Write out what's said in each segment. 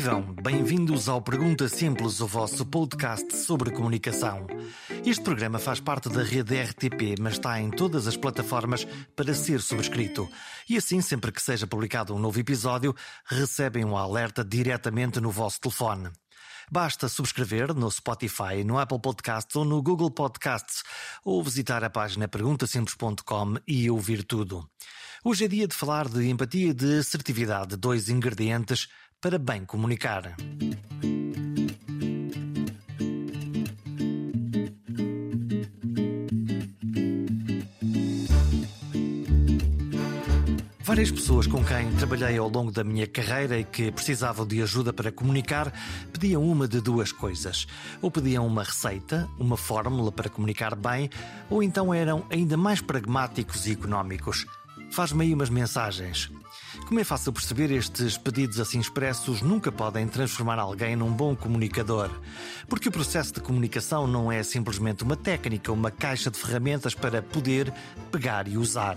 Vivam! Bem-vindos ao Pergunta Simples, o vosso podcast sobre comunicação. Este programa faz parte da rede RTP, mas está em todas as plataformas para ser subscrito. E assim, sempre que seja publicado um novo episódio, recebem um alerta diretamente no vosso telefone. Basta subscrever no Spotify, no Apple Podcasts ou no Google Podcasts, ou visitar a página perguntasimples.com e ouvir tudo. Hoje é dia de falar de empatia e de assertividade, dois ingredientes para bem comunicar. Várias pessoas com quem trabalhei ao longo da minha carreira e que precisavam de ajuda para comunicar pediam uma de duas coisas. Ou pediam uma receita, uma fórmula para comunicar bem, ou então eram ainda mais pragmáticos e económicos. Faz-me aí umas mensagens. Como é fácil perceber, estes pedidos assim expressos nunca podem transformar alguém num bom comunicador. Porque o processo de comunicação não é simplesmente uma técnica, uma caixa de ferramentas para poder pegar e usar.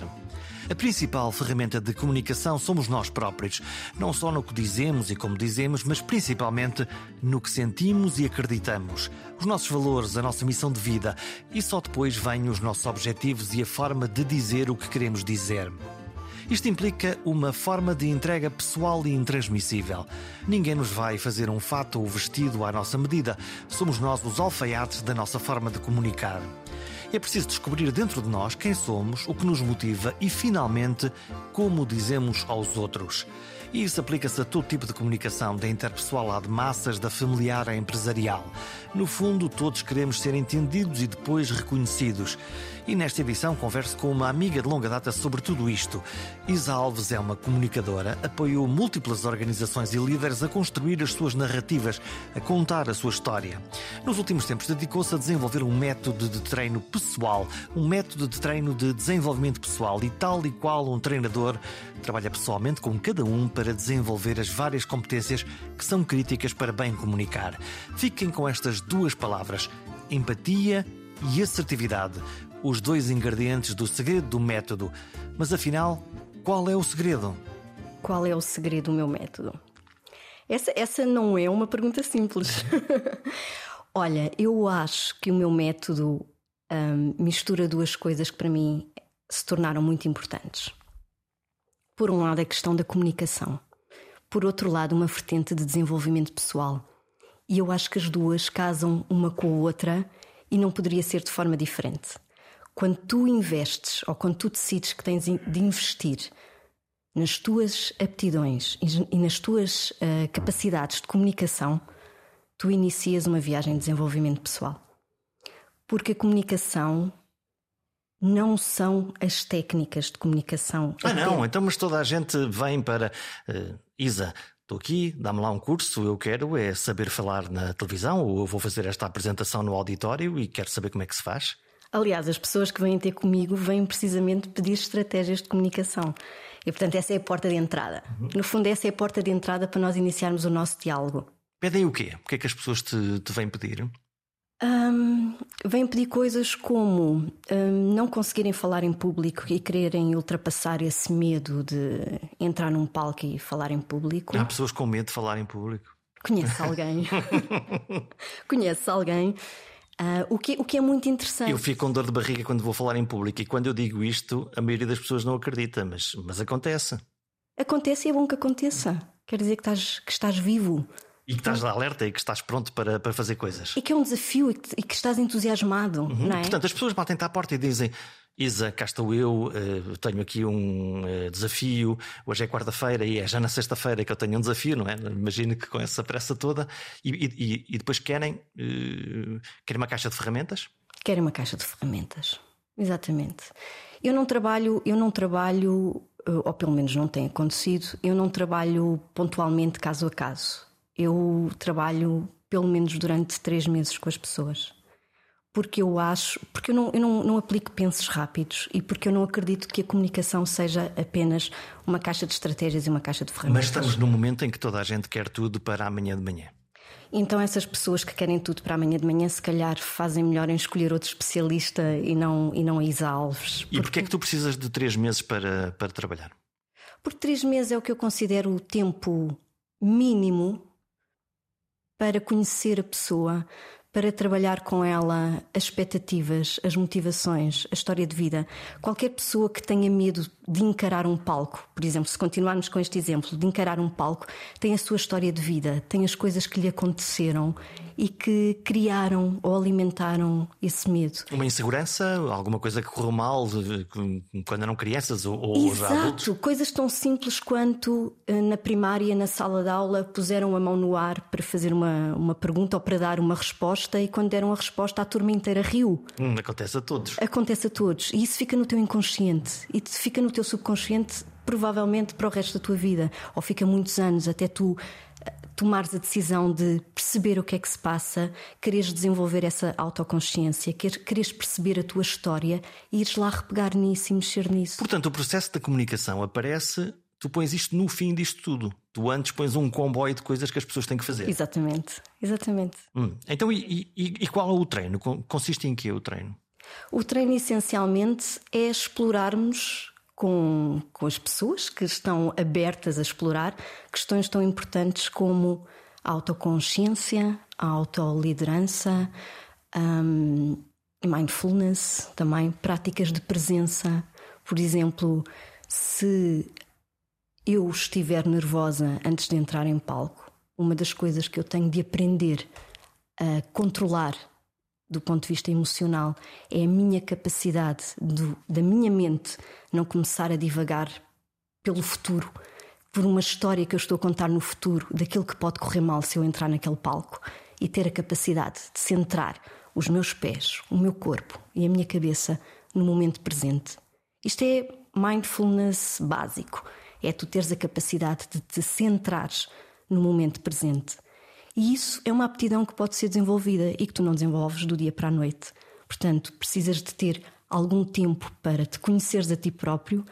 A principal ferramenta de comunicação somos nós próprios, não só no que dizemos e como dizemos, mas principalmente no que sentimos e acreditamos, os nossos valores, a nossa missão de vida, e só depois vêm os nossos objetivos e a forma de dizer o que queremos dizer. Isto implica uma forma de entrega pessoal e intransmissível. Ninguém nos vai fazer um fato ou vestido à nossa medida. Somos nós os alfaiates da nossa forma de comunicar. É preciso descobrir dentro de nós quem somos, o que nos motiva e, finalmente, como dizemos aos outros. E isso aplica-se a todo tipo de comunicação, da interpessoal à de massas, da familiar à empresarial. No fundo, todos queremos ser entendidos e depois reconhecidos. E nesta edição converso com uma amiga de longa data sobre tudo isto. Isa Alves é uma comunicadora, apoiou múltiplas organizações e líderes a construir as suas narrativas, a contar a sua história. Nos últimos tempos dedicou-se a desenvolver um método de treino pessoal, um método de treino de desenvolvimento pessoal e tal e qual um treinador trabalha pessoalmente com cada um para desenvolver as várias competências que são críticas para bem comunicar. Fiquem com estas duas palavras: empatia e assertividade os dois ingredientes do segredo do método. Mas afinal, qual é o segredo? Qual é o segredo do meu método? Essa, essa não é uma pergunta simples. Olha, eu acho que o meu método hum, mistura duas coisas que para mim se tornaram muito importantes. Por um lado, a questão da comunicação. Por outro lado, uma vertente de desenvolvimento pessoal. E eu acho que as duas casam uma com a outra e não poderia ser de forma diferente quando tu investes ou quando tu decides que tens de investir nas tuas aptidões e nas tuas uh, capacidades de comunicação, tu inicias uma viagem de desenvolvimento pessoal. Porque a comunicação não são as técnicas de comunicação. Ah, não, então, mas toda a gente vem para. Uh, Isa, estou aqui, dá-me lá um curso, eu quero é saber falar na televisão, ou eu vou fazer esta apresentação no auditório e quero saber como é que se faz. Aliás, as pessoas que vêm ter comigo vêm precisamente pedir estratégias de comunicação. E, portanto, essa é a porta de entrada. Uhum. No fundo, essa é a porta de entrada para nós iniciarmos o nosso diálogo. Pedem o quê? O que é que as pessoas te, te vêm pedir? Um, vêm pedir coisas como um, não conseguirem falar em público e quererem ultrapassar esse medo de entrar num palco e falar em público. Há pessoas com medo de falar em público. Conhece alguém? Conhece alguém Uh, o, que, o que é muito interessante. Eu fico com dor de barriga quando vou falar em público e quando eu digo isto, a maioria das pessoas não acredita, mas, mas acontece. Acontece e é bom que aconteça. Quer dizer que estás, que estás vivo. E que estás alerta e que estás pronto para, para fazer coisas. E que é um desafio e que, e que estás entusiasmado, uhum. não é? Portanto, as pessoas batem à porta e dizem: Isa, cá estou eu, uh, tenho aqui um uh, desafio. Hoje é quarta-feira e é já na sexta-feira que eu tenho um desafio, não é? Imagino que com essa pressa toda. E, e, e depois querem, uh, querem uma caixa de ferramentas? Querem uma caixa de ferramentas, exatamente. Eu não trabalho, eu não trabalho, ou pelo menos não tem acontecido, eu não trabalho pontualmente caso a caso. Eu trabalho pelo menos durante três meses com as pessoas porque eu acho, porque eu, não, eu não, não aplico pensos rápidos e porque eu não acredito que a comunicação seja apenas uma caixa de estratégias e uma caixa de ferramentas. Mas estamos num momento em que toda a gente quer tudo para amanhã de manhã. Então essas pessoas que querem tudo para amanhã de manhã, se calhar fazem melhor em escolher outro especialista e não, e não a Isa Alves. Porque... E porquê é que tu precisas de três meses para, para trabalhar? Porque três meses é o que eu considero o tempo mínimo para conhecer a pessoa, para trabalhar com ela as expectativas, as motivações, a história de vida. Qualquer pessoa que tenha medo de encarar um palco, por exemplo, se continuarmos com este exemplo, de encarar um palco, tem a sua história de vida, tem as coisas que lhe aconteceram e que criaram ou alimentaram esse medo. Uma insegurança, alguma coisa que correu mal quando eram crianças ou, ou Exato. já adultos? coisas tão simples quanto eh, na primária, na sala de aula, puseram a mão no ar para fazer uma, uma pergunta ou para dar uma resposta e quando deram a resposta a turma inteira riu. Hum, acontece a todos. Acontece a todos e isso fica no teu inconsciente e fica no teu subconsciente provavelmente para o resto da tua vida ou fica muitos anos até tu tomares a decisão de perceber o que é que se passa, quereres desenvolver essa autoconsciência, quereres perceber a tua história e ires lá repegar nisso e mexer nisso. Portanto, o processo da comunicação aparece, tu pões isto no fim disto tudo. Tu antes pões um comboio de coisas que as pessoas têm que fazer. Exatamente, exatamente. Hum. Então, e, e, e qual é o treino? Consiste em que o treino? O treino essencialmente é explorarmos com, com as pessoas que estão abertas a explorar questões tão importantes como a autoconsciência, a autoliderança, um, mindfulness, também práticas de presença. Por exemplo, se eu estiver nervosa antes de entrar em palco, uma das coisas que eu tenho de aprender a controlar do ponto de vista emocional é a minha capacidade do, da minha mente não começar a divagar pelo futuro, por uma história que eu estou a contar no futuro, daquilo que pode correr mal se eu entrar naquele palco e ter a capacidade de centrar os meus pés, o meu corpo e a minha cabeça no momento presente. Isto é mindfulness básico. É tu teres a capacidade de te centrares no momento presente. E isso é uma aptidão que pode ser desenvolvida e que tu não desenvolves do dia para a noite. Portanto, precisas de ter algum tempo para te conheceres a ti próprio,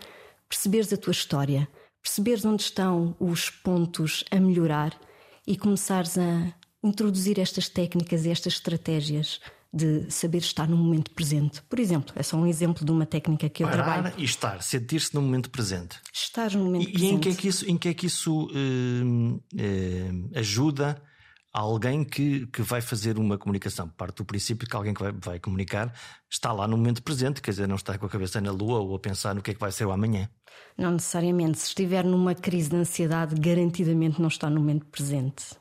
perceberes a tua história, perceberes onde estão os pontos a melhorar e começares a introduzir estas técnicas e estas estratégias de saber estar no momento presente. Por exemplo, é só um exemplo de uma técnica que eu Parar trabalho. e estar, sentir-se no momento presente. Estar no momento e, presente. E em que é que isso, em que é que isso uh, uh, ajuda alguém que, que vai fazer uma comunicação. Parte do princípio que alguém que vai, vai, comunicar está lá no momento presente, quer dizer, não está com a cabeça na lua ou a pensar no que é que vai ser o amanhã. Não necessariamente. Se estiver numa crise de ansiedade, garantidamente não está no momento presente.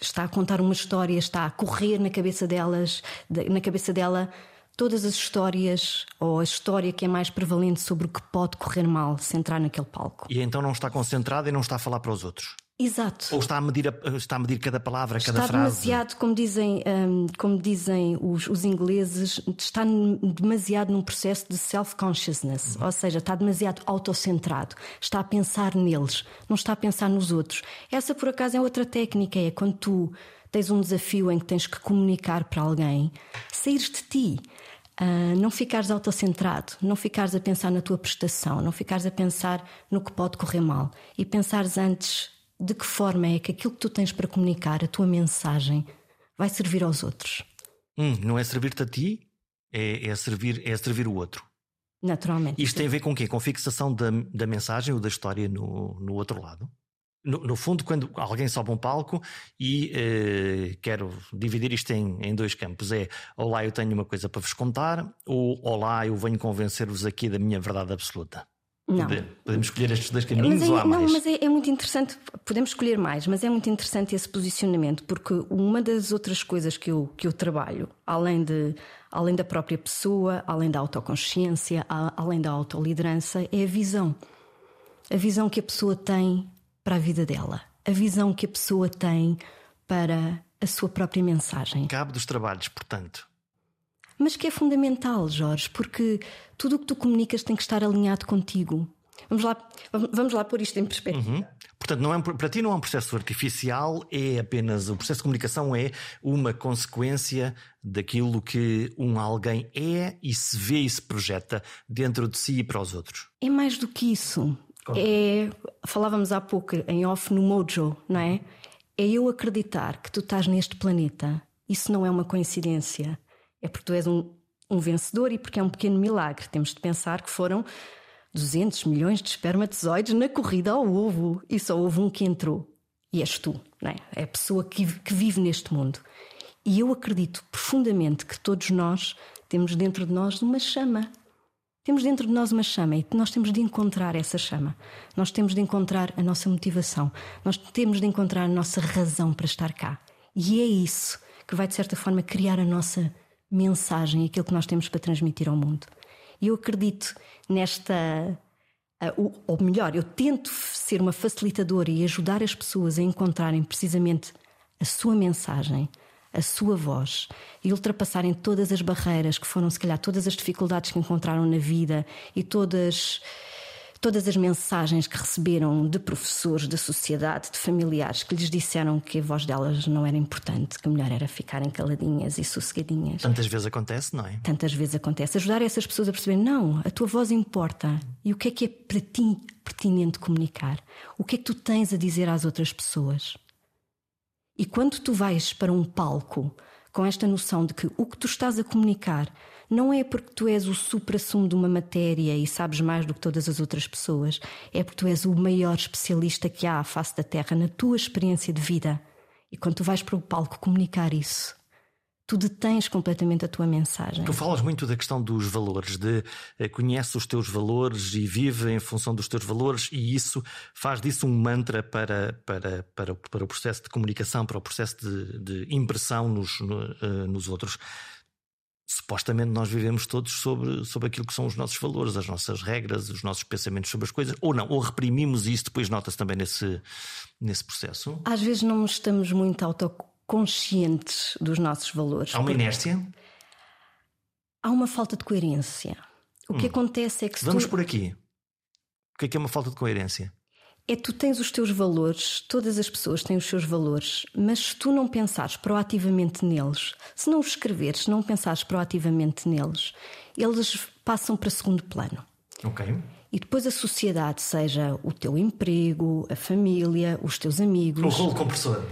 Está a contar uma história, está a correr na cabeça delas, na cabeça dela todas as histórias ou a história que é mais prevalente sobre o que pode correr mal se entrar naquele palco. E então não está concentrada e não está a falar para os outros. Exato. Ou está a medir, a, está a medir cada palavra, está cada frase. Está demasiado, como dizem, um, como dizem os, os, ingleses, está demasiado num processo de self-consciousness, uhum. ou seja, está demasiado autocentrado, está a pensar neles, não está a pensar nos outros. Essa, por acaso, é outra técnica, é quando tu tens um desafio em que tens que comunicar para alguém, saíres de ti. Uh, não ficares autocentrado, não ficares a pensar na tua prestação, não ficares a pensar no que pode correr mal e pensares antes de que forma é que aquilo que tu tens para comunicar, a tua mensagem, vai servir aos outros. Hum, não é servir-te a ti, é, é, servir, é servir o outro. Naturalmente. Isto tem a ver com o quê? Com a fixação da, da mensagem ou da história no, no outro lado? No, no, fundo, quando alguém sobe um palco e eh, quero dividir isto em, em, dois campos: é olá, eu tenho uma coisa para vos contar, ou olá, eu venho convencer-vos aqui da minha verdade absoluta. Não. Podemos escolher estes dois caminhos mas é, ou há mais? Não, mas é, é, muito interessante, podemos escolher mais, mas é muito interessante esse posicionamento, porque uma das outras coisas que eu, que eu trabalho, além, de, além da própria pessoa, além da autoconsciência, além da autoliderança, é a visão. A visão que a pessoa tem para a vida dela, a visão que a pessoa tem para a sua própria mensagem. Cabo dos trabalhos, portanto mas que é fundamental, Jorge, porque tudo o que tu comunicas tem que estar alinhado contigo. Vamos lá, vamos lá pôr isto em perspectiva. Uhum. Portanto, não é, para ti não é um processo artificial, é apenas o processo de comunicação é uma consequência daquilo que um alguém é e se vê e se projeta dentro de si e para os outros. É mais do que isso. É, falávamos há pouco em off no Mojo, não é? É eu acreditar que tu estás neste planeta. Isso não é uma coincidência é porque tu és um, um vencedor e porque é um pequeno milagre. Temos de pensar que foram 200 milhões de espermatozoides na corrida ao ovo e só houve um que entrou. E és tu, não é? É a pessoa que, que vive neste mundo. E eu acredito profundamente que todos nós temos dentro de nós uma chama. Temos dentro de nós uma chama e nós temos de encontrar essa chama. Nós temos de encontrar a nossa motivação. Nós temos de encontrar a nossa razão para estar cá. E é isso que vai, de certa forma, criar a nossa mensagem, aquilo que nós temos para transmitir ao mundo. E eu acredito nesta. Ou melhor, eu tento ser uma facilitadora e ajudar as pessoas a encontrarem precisamente a sua mensagem, a sua voz e ultrapassarem todas as barreiras que foram, se calhar, todas as dificuldades que encontraram na vida e todas todas as mensagens que receberam de professores, da sociedade, de familiares que lhes disseram que a voz delas não era importante, que melhor era ficarem caladinhas e sossegadinhas. Tantas vezes acontece, não é? Tantas vezes acontece. Ajudar essas pessoas a perceber, não, a tua voz importa. E o que é que é para ti pertinente comunicar? O que é que tu tens a dizer às outras pessoas? E quando tu vais para um palco com esta noção de que o que tu estás a comunicar não é porque tu és o supra-sumo de uma matéria e sabes mais do que todas as outras pessoas, é porque tu és o maior especialista que há à face da Terra na tua experiência de vida. E quando tu vais para o palco comunicar isso, tu detens completamente a tua mensagem. Tu falas muito da questão dos valores, de eh, conhece os teus valores e vive em função dos teus valores, e isso faz disso um mantra para, para, para, para o processo de comunicação, para o processo de, de impressão nos, no, uh, nos outros. Supostamente nós vivemos todos sobre, sobre aquilo que são os nossos valores, as nossas regras, os nossos pensamentos sobre as coisas, ou não, ou reprimimos isso, depois nota-se também nesse, nesse processo. Às vezes não estamos muito autoconhecidos conscientes dos nossos valores. Há uma inércia? Há uma falta de coerência. O hum. que acontece é que. Vamos tu... por aqui. O que é que é uma falta de coerência? É tu tens os teus valores, todas as pessoas têm os seus valores, mas se tu não pensares proativamente neles, se não os escreveres, se não pensares proativamente neles, eles passam para segundo plano. Ok. E depois a sociedade, seja o teu emprego, a família, os teus amigos. O rolo compressor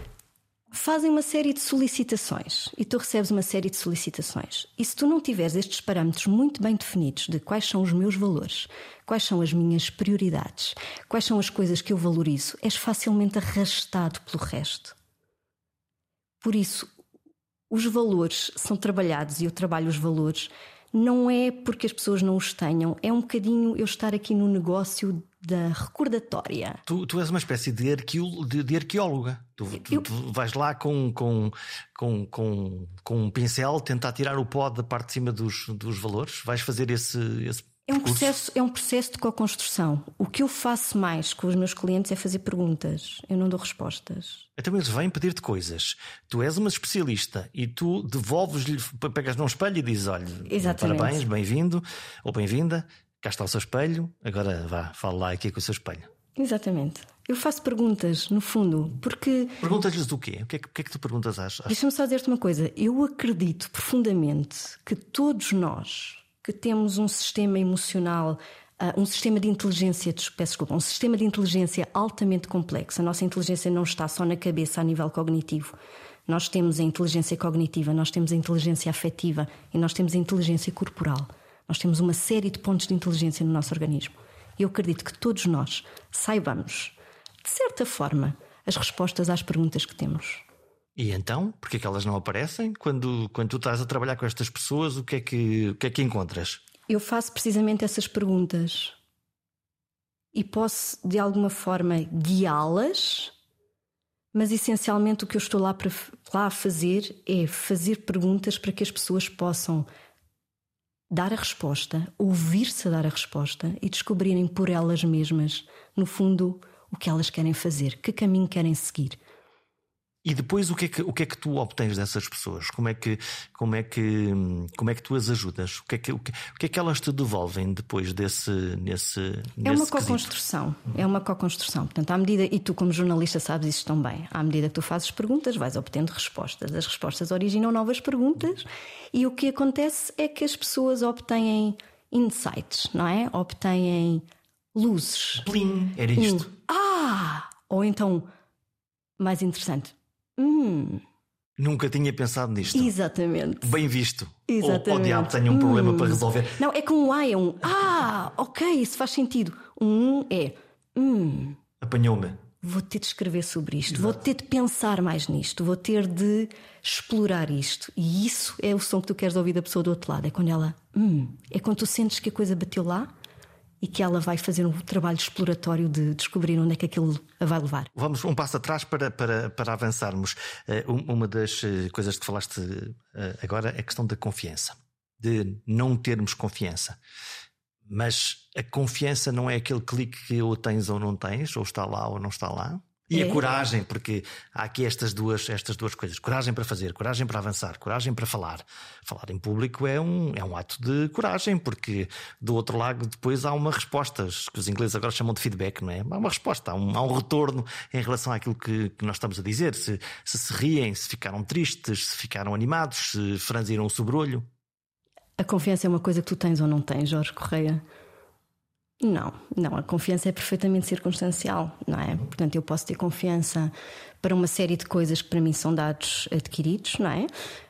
fazem uma série de solicitações e tu recebes uma série de solicitações. E se tu não tiveres estes parâmetros muito bem definidos de quais são os meus valores, quais são as minhas prioridades, quais são as coisas que eu valorizo, és facilmente arrastado pelo resto. Por isso, os valores são trabalhados e eu trabalho os valores não é porque as pessoas não os tenham, é um bocadinho eu estar aqui no negócio da recordatória. Tu, tu és uma espécie de, arqueo, de, de arqueóloga. Tu, tu, eu... tu, vais lá com, com, com, com, com um pincel tentar tirar o pó da parte de cima dos, dos valores. Vais fazer esse, esse é um, processo, é um processo de co-construção. O que eu faço mais com os meus clientes é fazer perguntas. Eu não dou respostas. Então eles vêm pedir-te coisas. Tu és uma especialista e tu devolves-lhe, pegas num espelho e dizes: olha, Exatamente. parabéns, bem-vindo ou bem-vinda, cá está o seu espelho, agora vá, fala lá aqui com o seu espelho. Exatamente. Eu faço perguntas, no fundo, porque. Perguntas-lhes do quê? O que é que, que, é que tu perguntas às. às... Deixa-me só dizer-te uma coisa. Eu acredito profundamente que todos nós que temos um sistema emocional, uh, um sistema de inteligência, peço desculpa, um sistema de inteligência altamente complexo. A nossa inteligência não está só na cabeça a nível cognitivo. Nós temos a inteligência cognitiva, nós temos a inteligência afetiva e nós temos a inteligência corporal. Nós temos uma série de pontos de inteligência no nosso organismo. E eu acredito que todos nós saibamos, de certa forma, as respostas às perguntas que temos. E então, porque é que elas não aparecem? Quando, quando tu estás a trabalhar com estas pessoas, o que, é que, o que é que encontras? Eu faço precisamente essas perguntas e posso, de alguma forma, guiá-las, mas essencialmente o que eu estou lá, para, lá a fazer é fazer perguntas para que as pessoas possam dar a resposta, ouvir-se dar a resposta e descobrirem por elas mesmas, no fundo, o que elas querem fazer, que caminho querem seguir. E depois o que, é que, o que é que tu obtens dessas pessoas? Como é que, como é que, como é que tu as ajudas? O que é que, o que, o que, é que elas te devolvem depois desse. Nesse, é uma co-construção. É uma co-construção. Portanto, à medida, e tu, como jornalista, sabes isso também, à medida que tu fazes perguntas, vais obtendo respostas. As respostas originam novas perguntas e o que acontece é que as pessoas obtêm insights, não é? Obtêm luzes. Plim, era isto. Um, ah! Ou então, mais interessante, Hum. Nunca tinha pensado nisto. Exatamente. Bem visto. Exatamente. Ou o diabo tenha um hum. problema para resolver. Não, é que um A é um Ah, ok, isso faz sentido. Um é Hum. Apanhou-me. vou ter de escrever sobre isto, Exato. vou ter de pensar mais nisto, vou ter de explorar isto. E isso é o som que tu queres ouvir da pessoa do outro lado. É quando ela, hum, é quando tu sentes que a coisa bateu lá e que ela vai fazer um trabalho exploratório de descobrir onde é que aquilo a vai levar. Vamos um passo atrás para, para, para avançarmos. Eh, uma das eh, coisas que falaste eh, agora é a questão da confiança, de não termos confiança. Mas a confiança não é aquele clique que ou tens ou não tens, ou está lá ou não está lá. E é. a coragem, porque há aqui estas duas, estas duas coisas: coragem para fazer, coragem para avançar, coragem para falar. Falar em público é um, é um ato de coragem, porque do outro lado depois há uma resposta, que os ingleses agora chamam de feedback, não é? Há uma resposta, há um, há um retorno em relação àquilo que, que nós estamos a dizer. Se, se, se riem, se ficaram tristes, se ficaram animados, se franziram o sobrolho. A confiança é uma coisa que tu tens ou não tens, Jorge Correia. Não, não, a confiança é perfeitamente circunstancial, não é? Portanto, eu posso ter confiança para uma série de coisas que para mim são dados adquiridos, não é?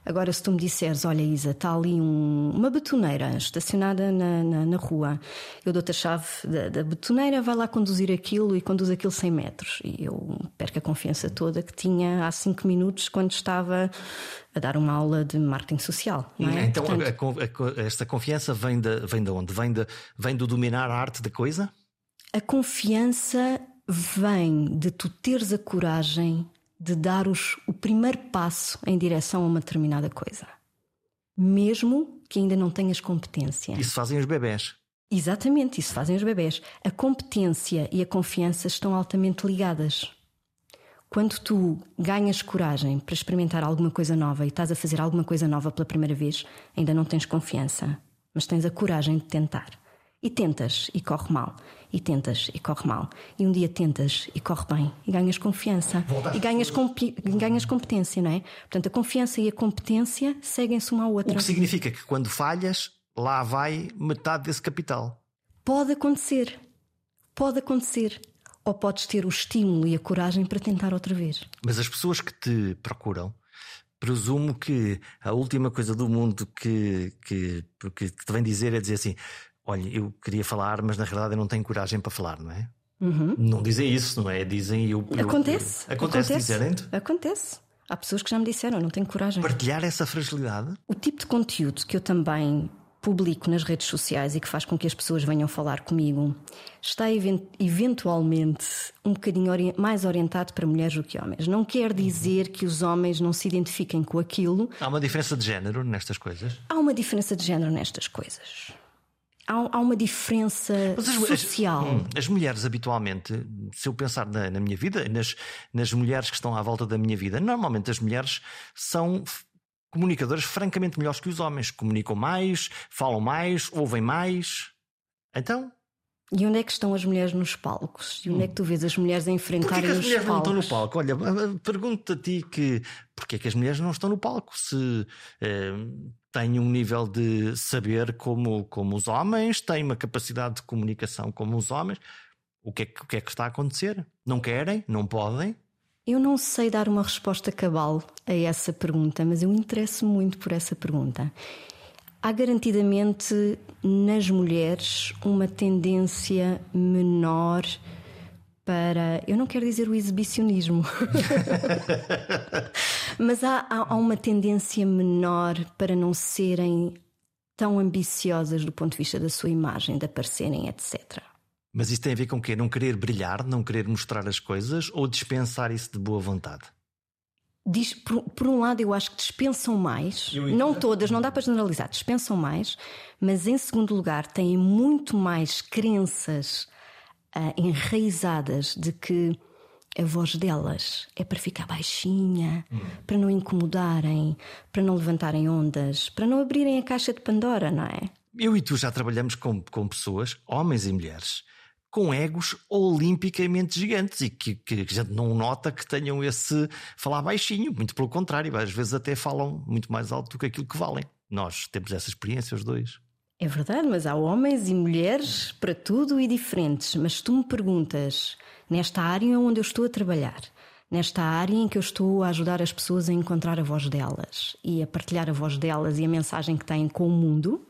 Agora, se tu me disseres, olha, Isa, está ali um, uma betoneira estacionada na, na, na rua, eu dou-te a chave da, da, betoneira, vai lá conduzir aquilo e conduz aquilo 100 metros. E eu perco a confiança toda que tinha há 5 minutos quando estava a dar uma aula de marketing social. É? Então, Portanto, a, a, esta confiança vem de, vem de onde? Vem, de, vem do dominar a arte da coisa? A confiança vem de tu teres a coragem de dar os, o primeiro passo em direção a uma determinada coisa, mesmo que ainda não tenhas competência. Isso fazem os bebés. Exatamente, isso fazem os bebés. A competência e a confiança estão altamente ligadas. Quando tu ganhas coragem para experimentar alguma coisa nova e estás a fazer alguma coisa nova pela primeira vez, ainda não tens confiança, mas tens a coragem de tentar. E tentas e corre mal. E tentas e corre mal. E um dia tentas e corre bem. E ganhas confiança. E ganhas, ganhas competência, não é? Portanto, a confiança e a competência seguem-se uma à outra. O que significa que quando falhas, lá vai metade desse capital. Pode acontecer. Pode acontecer. Ou podes ter o estímulo e a coragem para tentar outra vez. Mas as pessoas que te procuram presumo que a última coisa do mundo que, que, que, te vem dizer é dizer assim: olha, eu queria falar, mas na realidade eu não tenho coragem para falar, não é? Uhum. Não dizem isso, não é? Dizem eu. eu acontece. Eu, acontece, acontece dizerem-te? Acontece. Há pessoas que já me disseram, não tenho coragem. Partilhar essa fragilidade? O tipo de conteúdo que eu também publico nas redes sociais e que faz com que as pessoas venham falar comigo está eventualmente um bocadinho mais orientado para mulheres do que homens. Não quer dizer que os homens não se identifiquem com aquilo. Há uma diferença de género nestas coisas? Há uma diferença de género nestas coisas há, uma diferença as, social. As, hum, as, mulheres, habitualmente, se eu pensar na, na minha vida, nas, nas mulheres que estão à volta da minha vida, normalmente as mulheres são comunicadoras francamente melhores que os homens. Comunicam mais, falam mais, ouvem mais. Então, e onde é que estão as mulheres nos palcos? E onde é que tu vês as mulheres a enfrentarem os palcos? as mulheres não estão no palco? Olha, pergunto a ti que porquê é que as mulheres não estão no palco? Se eh, têm um nível de saber como, como os homens, têm uma capacidade de comunicação como os homens, o que, é que, o que é que está a acontecer? Não querem? Não podem? Eu não sei dar uma resposta cabal a essa pergunta, mas eu interesso muito por essa pergunta há garantidamente nas mulheres uma tendência menor para. Eu não quero dizer o exibicionismo, mas há, há, uma tendência menor para não serem tão ambiciosas do ponto de vista da sua imagem, de aparecerem, etc. Mas isso tem a ver com o quê? Não querer brilhar, não querer mostrar as coisas ou dispensar isso de boa vontade? diz, por, por, um lado, eu acho que dispensam mais, não todas, não dá para generalizar, dispensam mais, mas em segundo lugar, têm muito mais crenças uh, enraizadas de que a voz delas é para ficar baixinha, hum. para não incomodarem, para não levantarem ondas, para não abrirem a caixa de Pandora, não é? Eu e tu já trabalhamos com, com pessoas, homens e mulheres, com egos olimpicamente gigantes e que, que, a gente não nota que tenham esse falar baixinho, muito pelo contrário, às vezes até falam muito mais alto do que aquilo que valem. Nós temos essa experiência, os dois. É verdade, mas há homens e mulheres para tudo e diferentes. Mas tu me perguntas, nesta área onde eu estou a trabalhar, nesta área em que eu estou a ajudar as pessoas a encontrar a voz delas e a partilhar a voz delas e a mensagem que têm com o mundo,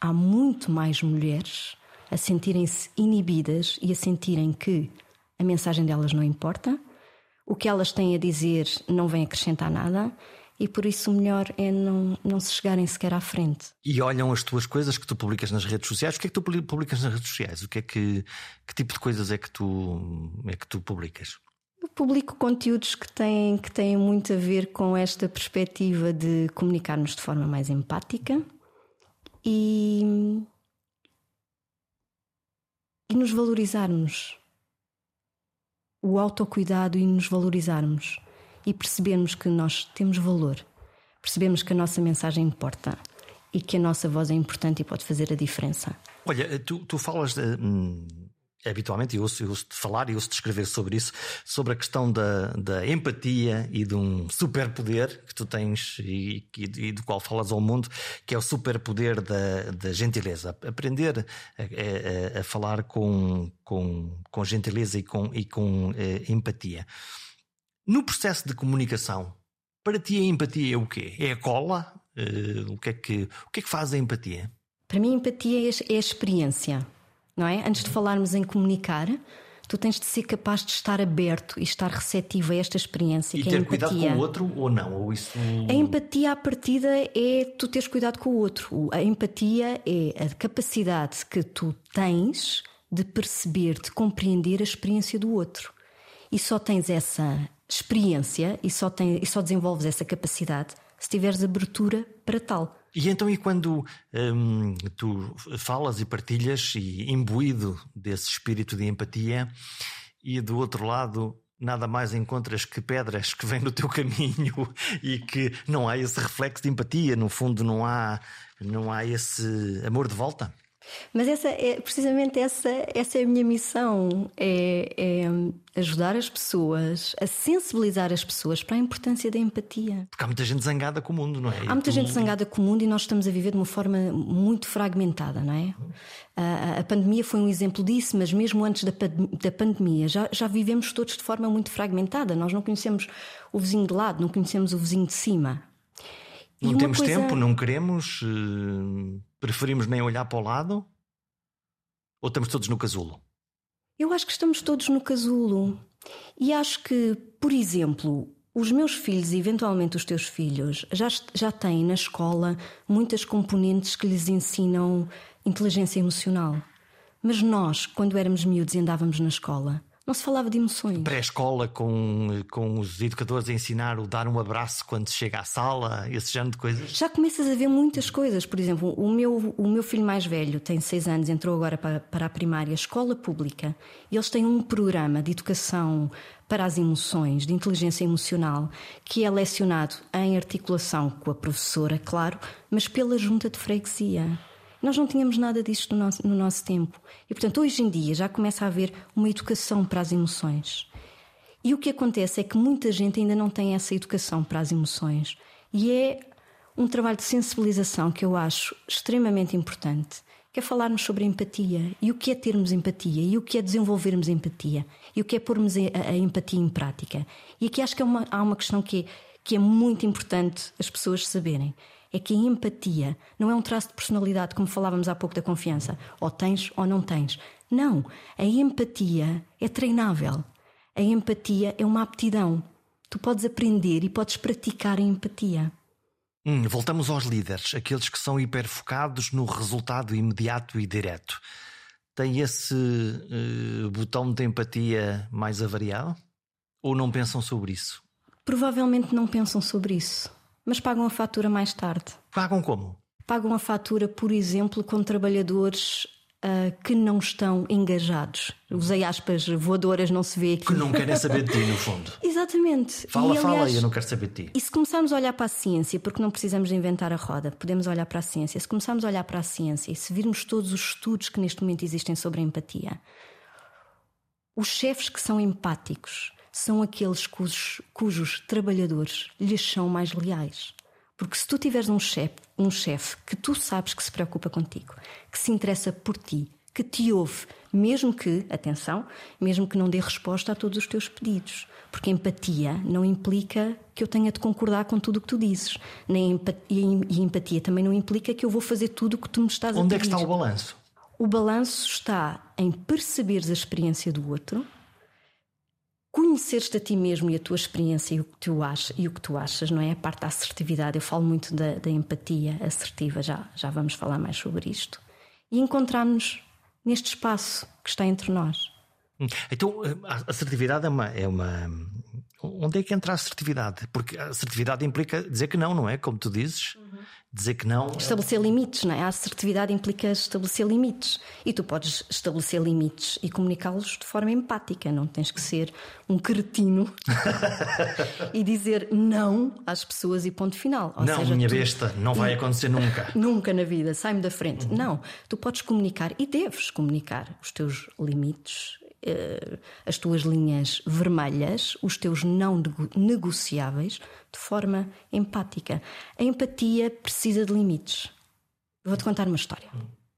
há muito mais mulheres a sentirem-se inibidas e a sentirem que a mensagem delas não importa, o que elas têm a dizer não vem acrescentar nada e por isso o melhor é não, não se chegarem sequer à frente. E olham as tuas coisas que tu publicas nas redes sociais. O que é que tu publicas nas redes sociais? O que é que, que tipo de coisas é que tu, é que tu publicas? Eu publico conteúdos que têm, que têm muito a ver com esta perspectiva de comunicarmos de forma mais empática e, e nos valorizarmos. O autocuidado e nos valorizarmos e percebermos que nós temos valor, percebemos que a nossa mensagem importa e que a nossa voz é importante e pode fazer a diferença. Olha, tu, tu falas de, hum, habitualmente, eu ouço, eu ouço falar e ouço-te escrever sobre isso, sobre a questão da, da empatia e de um superpoder que tu tens e, e, e, do qual falas ao mundo, que é o superpoder da, da gentileza. Aprender a, a, a falar com, com, com gentileza e com, e com eh, empatia. No processo de comunicação, para ti a empatia é o quê? É a cola? Uh, o, que é que, o que é que faz a empatia? Para mim, a empatia é, é a experiência, não é? Antes de falarmos em comunicar, tu tens de ser capaz de estar aberto e estar receptivo a esta experiência. E que ter é a empatia. cuidado com o outro ou não? Ou isso... A empatia, à partida, é tu teres cuidado com o outro. A empatia é a capacidade que tu tens de perceber, de compreender a experiência do outro. E só tens essa experiência e só, tem, e só desenvolves essa capacidade se tiveres abertura para tal. E então, e quando hum, tu falas e partilhas, e imbuído desse espírito de empatia, e do outro lado nada mais encontras que pedras que vêm no teu caminho e que não há esse reflexo de empatia, no fundo não há, não há esse amor de volta? Mas essa é precisamente essa, essa é a minha missão: é, é, ajudar as pessoas, a sensibilizar as pessoas para a importância da empatia. Porque há muita gente zangada com o mundo, não é? Há muita gente zangada com o mundo e nós estamos a viver de uma forma muito fragmentada, não é? A, a pandemia foi um exemplo disso, mas mesmo antes da, da pandemia já, já vivemos todos de forma muito fragmentada. Nós não conhecemos o vizinho de lado, não conhecemos o vizinho de cima. Não temos coisa... tempo, não queremos, uh, preferimos nem olhar para o lado? Ou estamos todos no casulo? Eu acho que estamos todos no casulo. E acho que, por exemplo, os meus filhos e eventualmente os teus filhos já, já têm na escola muitas componentes que lhes ensinam inteligência emocional. Mas nós, quando éramos miúdos e andávamos na escola, não se falava de emoções. Pré-escola com, com os educadores a ensinar o dar um abraço quando se chega à sala, esse género de coisas? Já começas a ver muitas coisas. Por exemplo, o meu, o meu filho mais velho tem seis anos, entrou agora para, para a primária, escola pública, e eles têm um programa de educação para as emoções, de inteligência emocional, que é lecionado em articulação com a professora, claro, mas pela junta de freguesia. Nós não tínhamos nada disto no nosso, no nosso tempo. E, portanto, hoje em dia já começa a haver uma educação para as emoções. E o que acontece é que muita gente ainda não tem essa educação para as emoções. E é um trabalho de sensibilização que eu acho extremamente importante, que é falarmos sobre empatia e o que é termos empatia e o que é desenvolvermos empatia e o que é pormos a, a empatia em prática. E aqui acho que é uma, há uma questão que é, que é muito importante as pessoas saberem é que a empatia não é um traço de personalidade, como falávamos há pouco da confiança. Ou tens ou não tens. Não. A empatia é treinável. A empatia é uma aptidão. Tu podes aprender e podes praticar a empatia. Hum, voltamos aos líderes, aqueles que são hiperfocados no resultado imediato e direto. Tem esse uh, botão de empatia mais avariado? Ou não pensam sobre isso? Provavelmente não pensam sobre isso mas pagam a fatura mais tarde. Pagam como? Pagam a fatura, por exemplo, com trabalhadores uh, que não estão engajados. Usei aspas voadoras, não se vê aqui. Que não querem saber de ti, no fundo. Exatamente. Fala, e, aliás, fala, eu não quero saber de ti. E se começarmos a olhar para a ciência, porque não precisamos de inventar a roda, podemos olhar para a ciência. Se começarmos a olhar para a ciência e se virmos todos os estudos que neste momento existem sobre a empatia, os chefes que são empáticos são aqueles cujos, cujos trabalhadores lhes são mais leais. Porque se tu tiveres um chefe um chef que tu sabes que se preocupa contigo, que se interessa por ti, que te ouve, mesmo que, atenção, mesmo que não dê resposta a todos os teus pedidos. Porque empatia não implica que eu tenha de concordar com tudo o que tu dizes. Nem empatia, e empatia também não implica que eu vou fazer tudo o que tu me estás Onde a pedir. Onde é que está o balanço? O balanço está em perceberes a experiência do outro conheceres-te a ti mesmo e a tua experiência e o que tu achas, e o que tu achas não é? A parte da assertividade. Eu falo muito da, da empatia assertiva, já, já vamos falar mais sobre isto. E encontrar-nos neste espaço que está entre nós. Então, a assertividade é uma, é uma. Onde é que entra a assertividade? Porque a assertividade implica dizer que não, não é? Como tu dizes. Uhum dizer que não. Estabelecer limites, não é? A assertividade implica estabelecer limites. E tu podes estabelecer limites e comunicá-los de forma empática, não tens que ser um cretino e dizer não às pessoas e ponto final. Ou não, seja, minha tu... besta, não vai acontecer nunca. nunca na vida, sai-me da frente. Uhum. Não, tu podes comunicar e deves comunicar os teus limites as tuas linhas vermelhas, os teus não negociáveis, de forma empática. A empatia precisa de limites. Vou-te contar uma história.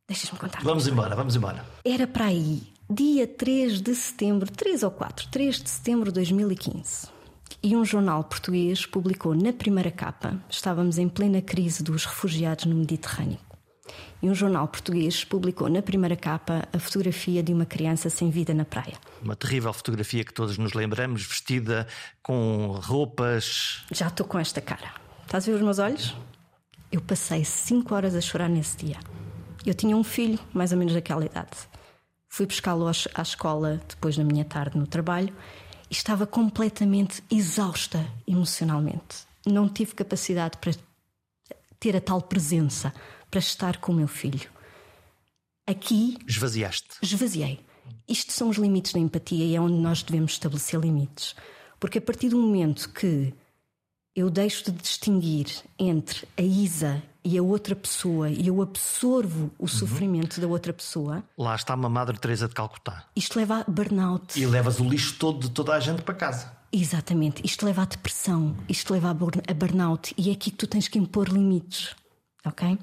Deixas-me contar. Vamos embora, vamos embora. Era para aí, dia 3 de setembro, 3 ou 4, 3 de setembro de 2015. E um jornal português publicou na primeira capa, estávamos em plena crise dos refugiados no Mediterrâneo e um jornal português publicou na primeira capa a fotografia de uma criança sem vida na praia. Uma terrível fotografia que todos nos lembramos, vestida com roupas. Já estou com esta cara. Estás a ver os meus olhos? Eu passei cinco horas a chorar nesse dia. Eu tinha um filho, mais ou menos daquela idade. Fui buscá-lo à escola depois da minha tarde no trabalho e estava completamente exausta emocionalmente. Não tive capacidade para ter a tal presença para estar com o meu filho. Aqui. Esvaziaste. Esvaziei. Isto são os limites da empatia e é onde nós devemos estabelecer limites. Porque a partir do momento que eu deixo de distinguir entre a Isa e a outra pessoa e eu absorvo o uhum. sofrimento da outra pessoa. Lá está uma Madre Teresa de Calcutá. Isto leva a burnout. E levas o lixo todo de toda a gente para casa. Exatamente. Isto leva a depressão, isto leva a burnout e é aqui que tu tens que impor limites. Ok?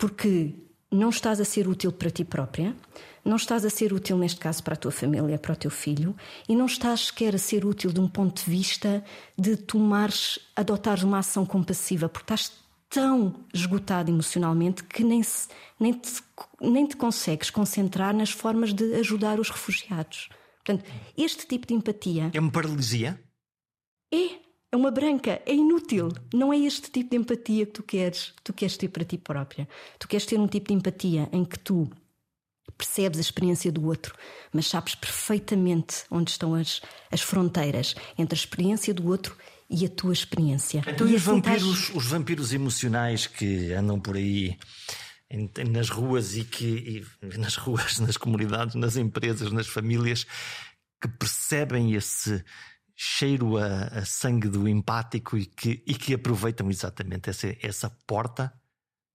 porque não estás a ser útil para ti própria, não estás a ser útil, neste caso, para a tua família, para o teu filho, e não estás sequer a ser útil de um ponto de vista de tomares, adotares uma ação compassiva, porque estás tão esgotado emocionalmente que nem, se, nem, te, nem te consegues concentrar nas formas de ajudar os refugiados. Portanto, este tipo de empatia. É uma paralisia? É é uma branca, é inútil. Não é este tipo de empatia que tu queres, que tu queres ter para ti própria. Tu queres ter um tipo de empatia em que tu percebes a experiência do outro, mas sabes perfeitamente onde estão as, as fronteiras entre a experiência do outro e a tua experiência. Então, e, os, assim vampiros, os vampiros emocionais que andam por aí nas ruas e que e nas ruas, nas comunidades, nas empresas, nas famílias que percebem esse cheiro a, a, sangue do empático e que, e que aproveitam exatamente essa, essa porta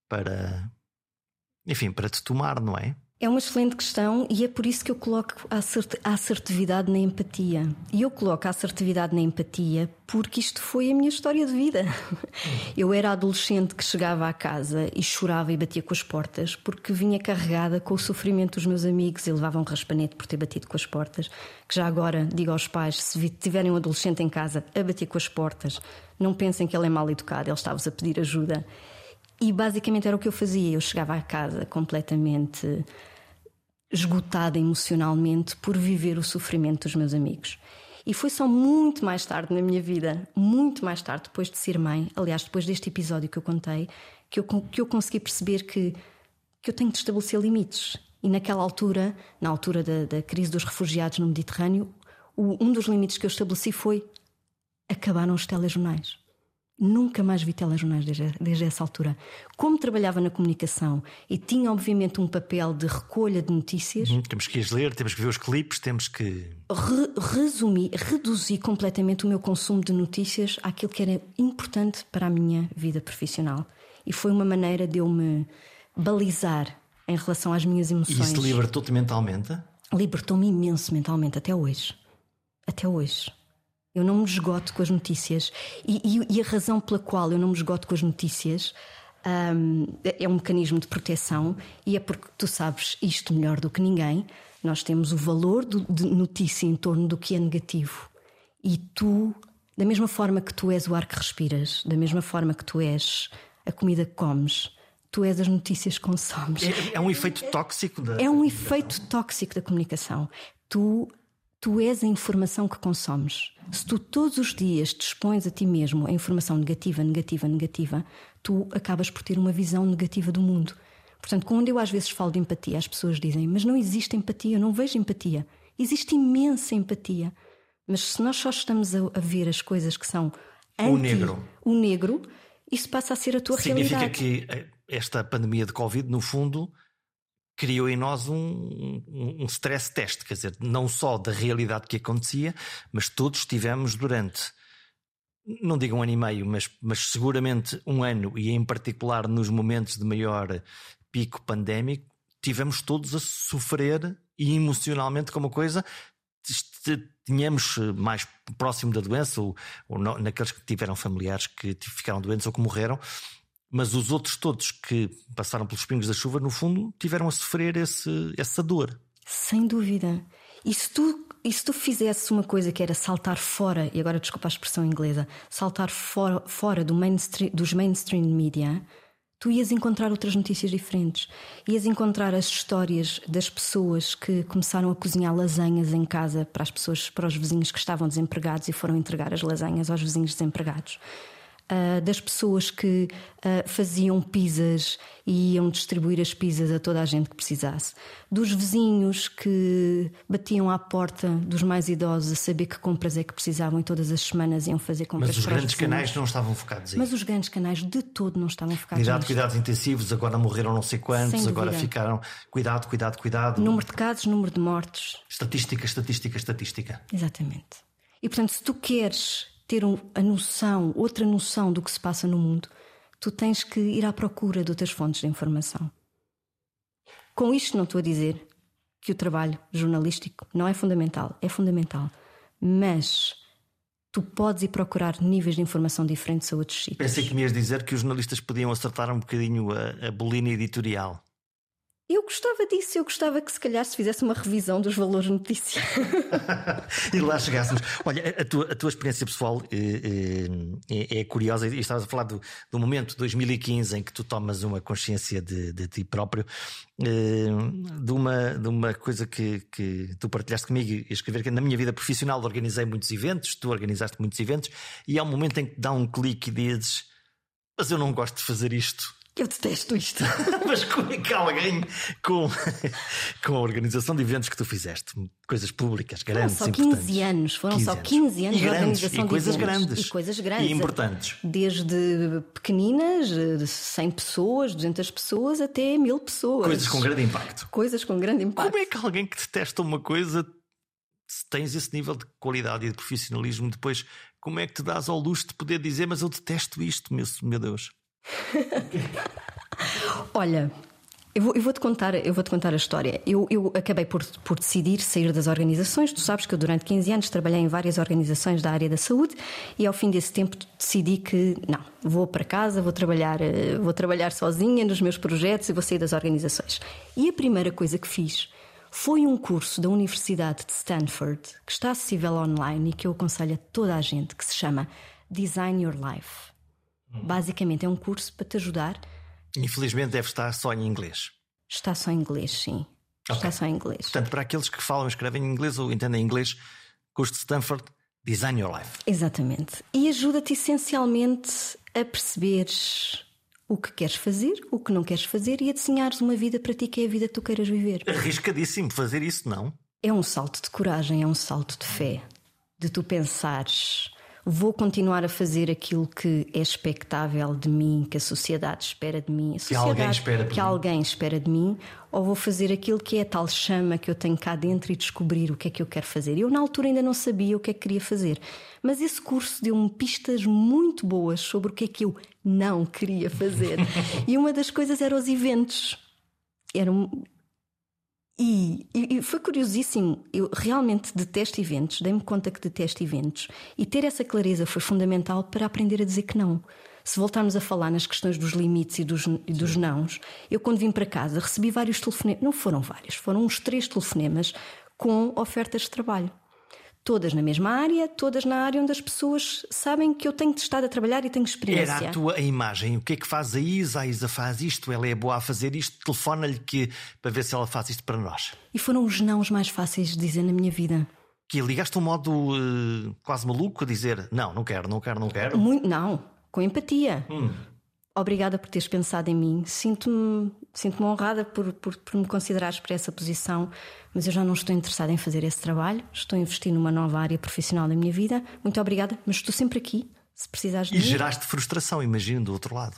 para, enfim, para te tomar, não é? É uma excelente questão e é por isso que eu coloco a assertividade na empatia. E eu coloco a assertividade na empatia porque isto foi a minha história de vida. Eu era adolescente que chegava à casa e chorava e batia com as portas porque vinha carregada com o sofrimento dos meus amigos e levava um raspanete por ter batido com as portas. Que já agora digo aos pais: se tiverem um adolescente em casa a bater com as portas, não pensem que ele é mal educado, ele está-vos a pedir ajuda. E basicamente era o que eu fazia. Eu chegava à casa completamente esgotada emocionalmente por viver o sofrimento dos meus amigos. E foi só muito mais tarde na minha vida, muito mais tarde, depois de ser mãe, aliás, depois deste episódio que eu contei, que eu, que eu consegui perceber que, que eu tenho de estabelecer limites. E naquela altura, na altura da, da crise dos refugiados no Mediterrâneo, o, um dos limites que eu estabeleci foi acabaram os telejornais. Nunca mais vi telejornais desde, desde essa altura. Como trabalhava na comunicação e tinha, obviamente, um papel de recolha de notícias. Uhum, temos que as ler, temos que ver os clipes, temos que. Re resumi, reduzi completamente o meu consumo de notícias àquilo que era importante para a minha vida profissional. E foi uma maneira de eu me balizar em relação às minhas emoções. E isso libertou-te mentalmente? Libertou-me imenso mentalmente, até hoje. Até hoje. Eu não me esgoto com as notícias. E, e, e, a razão pela qual eu não me esgoto com as notícias um, é um mecanismo de proteção e é porque tu sabes isto melhor do que ninguém. Nós temos o valor do, de notícia em torno do que é negativo. E tu, da mesma forma que tu és o ar que respiras, da mesma forma que tu és a comida que comes, tu és as notícias que consomes. É, é um efeito tóxico da. É um efeito tóxico da comunicação. Tu Tu és a informação que consomes. Se tu todos os dias te expões a ti mesmo a informação negativa, negativa, negativa, tu acabas por ter uma visão negativa do mundo. Portanto, quando eu às vezes falo de empatia, as pessoas dizem: Mas não existe empatia, eu não vejo empatia. Existe imensa empatia. Mas se nós só estamos a, a ver as coisas que são anti, o negro, o negro, isso passa a ser a tua Significa realidade. Significa que eh, esta pandemia de Covid, no fundo, criou em nós um, um, um stress test, quer dizer, não só da realidade que acontecia, mas todos tivemos durante, não digo um ano e meio, mas, mas seguramente um ano, e em particular nos momentos de maior pico pandémico, tivemos todos a sofrer e emocionalmente com uma coisa tínhamos mais próximo da doença ou, ou naqueles que tiveram familiares que ficaram doentes ou que morreram mas os outros todos que passaram pelos pingos da chuva, no fundo, tiveram a sofrer esse, essa dor. Sem dúvida. E se tu, e se tu fizesse uma coisa que era saltar fora, e agora desculpa a expressão inglesa, saltar fora, fora do mainstream, dos mainstream media, tu ias encontrar outras notícias diferentes. Ias encontrar as histórias das pessoas que começaram a cozinhar lasanhas em casa para as pessoas, para os vizinhos que estavam desempregados e foram entregar as lasanhas aos vizinhos desempregados uh, das pessoas que uh, faziam pizzas e iam distribuir as pizzas a toda a gente que precisasse, dos vizinhos que batiam à porta dos mais idosos a saber que compras é que precisavam e todas as semanas iam fazer compras. Mas os grandes canais não estavam focados aí. Mas os grandes canais de todo não estavam focados. Cuidado, nisto. cuidados intensivos, agora morreram não sei quantos, agora ficaram. Cuidado, cuidado, cuidado. Número de casos, número de mortes. Estatística, estatística, estatística. Exatamente. E portanto, se tu queres ter a noção, outra noção do que se passa no mundo, tu tens que ir à procura de outras fontes de informação. Com isto, não estou a dizer que o trabalho jornalístico não é fundamental, é fundamental, mas tu podes ir procurar níveis de informação diferentes a outros sítios. Pensei que me ias dizer que os jornalistas podiam acertar um bocadinho a, a bolina editorial. Eu gostava disso, eu gostava que se calhar se fizesse uma revisão dos valores notícia. e lá chegássemos. Olha, a tua, a tua experiência pessoal é, é, é curiosa e estavas a falar do, do, momento 2015 em que tu tomas uma consciência de, de ti próprio, de uma, de uma coisa que, que tu partilhaste comigo e escrever que na minha vida profissional organizei muitos eventos, tu organizaste muitos eventos, e há um momento em que dá um clique e dizes: Mas eu não gosto de fazer isto eu detesto isto. Mas como é que alguém com, com a organização de eventos que tu fizeste, coisas públicas, grandes, foram só 15 anos, foram 15 só 15 anos, de organização e coisas de eventos. Grandes, e coisas grandes. E importantes. Desde pequeninas, de 100 pessoas, 200 pessoas, até 1000 pessoas. Coisas com grande impacto. Coisas com grande impacto. Como é que alguém que detesta uma coisa, se tens esse nível de qualidade e de profissionalismo, depois como é que te dás ao luxo de poder dizer, mas eu detesto isto, meu, meu Deus? Olha, eu vou, eu vou, contar, eu vou te contar a história. Eu, eu, acabei por, por decidir sair das organizações. Tu sabes que eu durante 15 anos trabalhei em várias organizações da área da saúde e ao fim desse tempo decidi que não, vou para casa, vou trabalhar, eh, vou trabalhar sozinha nos meus projetos e vou sair das organizações. E a primeira coisa que fiz foi um curso da Universidade de Stanford que está acessível online e que eu aconselho a toda a gente que se chama Design Your Life. Basicamente é um curso para te ajudar Infelizmente deve estar só em inglês. Está só em inglês, sim. Okay. Está só em inglês. Portanto, para aqueles que falam e escrevem em inglês ou entendem inglês, curso de Stanford, Design Your Life. Exatamente. E ajuda-te essencialmente a perceberes o que queres fazer, o que não queres fazer e a desenhares uma vida para ti que é a vida que tu queiras viver. Arriscadíssimo fazer isso, não? É um salto de coragem, é um salto de fé. De tu pensares vou continuar a fazer aquilo que é expectável de mim, que a sociedade espera de mim, que alguém espera, que alguém espera de mim, ou vou fazer aquilo que é a tal chama que eu tenho cá dentro e descobrir o que é que eu quero fazer. Eu, na altura, ainda não sabia o que é que queria fazer, mas esse curso deu-me pistas muito boas sobre o que é que eu não queria fazer. e uma das coisas eram os eventos. Era e, e, foi curiosíssimo. Eu realmente detesto eventos, dei-me conta que detesto eventos. E ter essa clareza foi fundamental para aprender a dizer que não. Se voltarmos a falar nas questões dos limites e dos, e dos nãos, eu quando vim para casa recebi vários telefonemas, não foram vários, foram uns três telefonemas com ofertas de trabalho todas na mesma área, todas na área onde as pessoas sabem que eu tenho estado a trabalhar e tenho experiência. Era a tua imagem. O que é que faz a Isa? A Isa faz isto, ela é boa a fazer isto, telefona-lhe que para ver se ela faz isto para nós. E foram os nãos mais fáceis de dizer na minha vida. Que ligaste um modo uh, quase maluco a dizer não, não quero, não quero, não quero? Muito, não, com empatia. Hum. Obrigada por teres pensado em mim. Sinto-me sinto honrada por, por, por, me considerares para essa posição, mas eu já não estou interessada em fazer esse trabalho. Estou a investir numa nova área profissional da minha vida. Muito obrigada, mas estou sempre aqui. Se precisares de E mim. geraste frustração, imagino, do outro lado.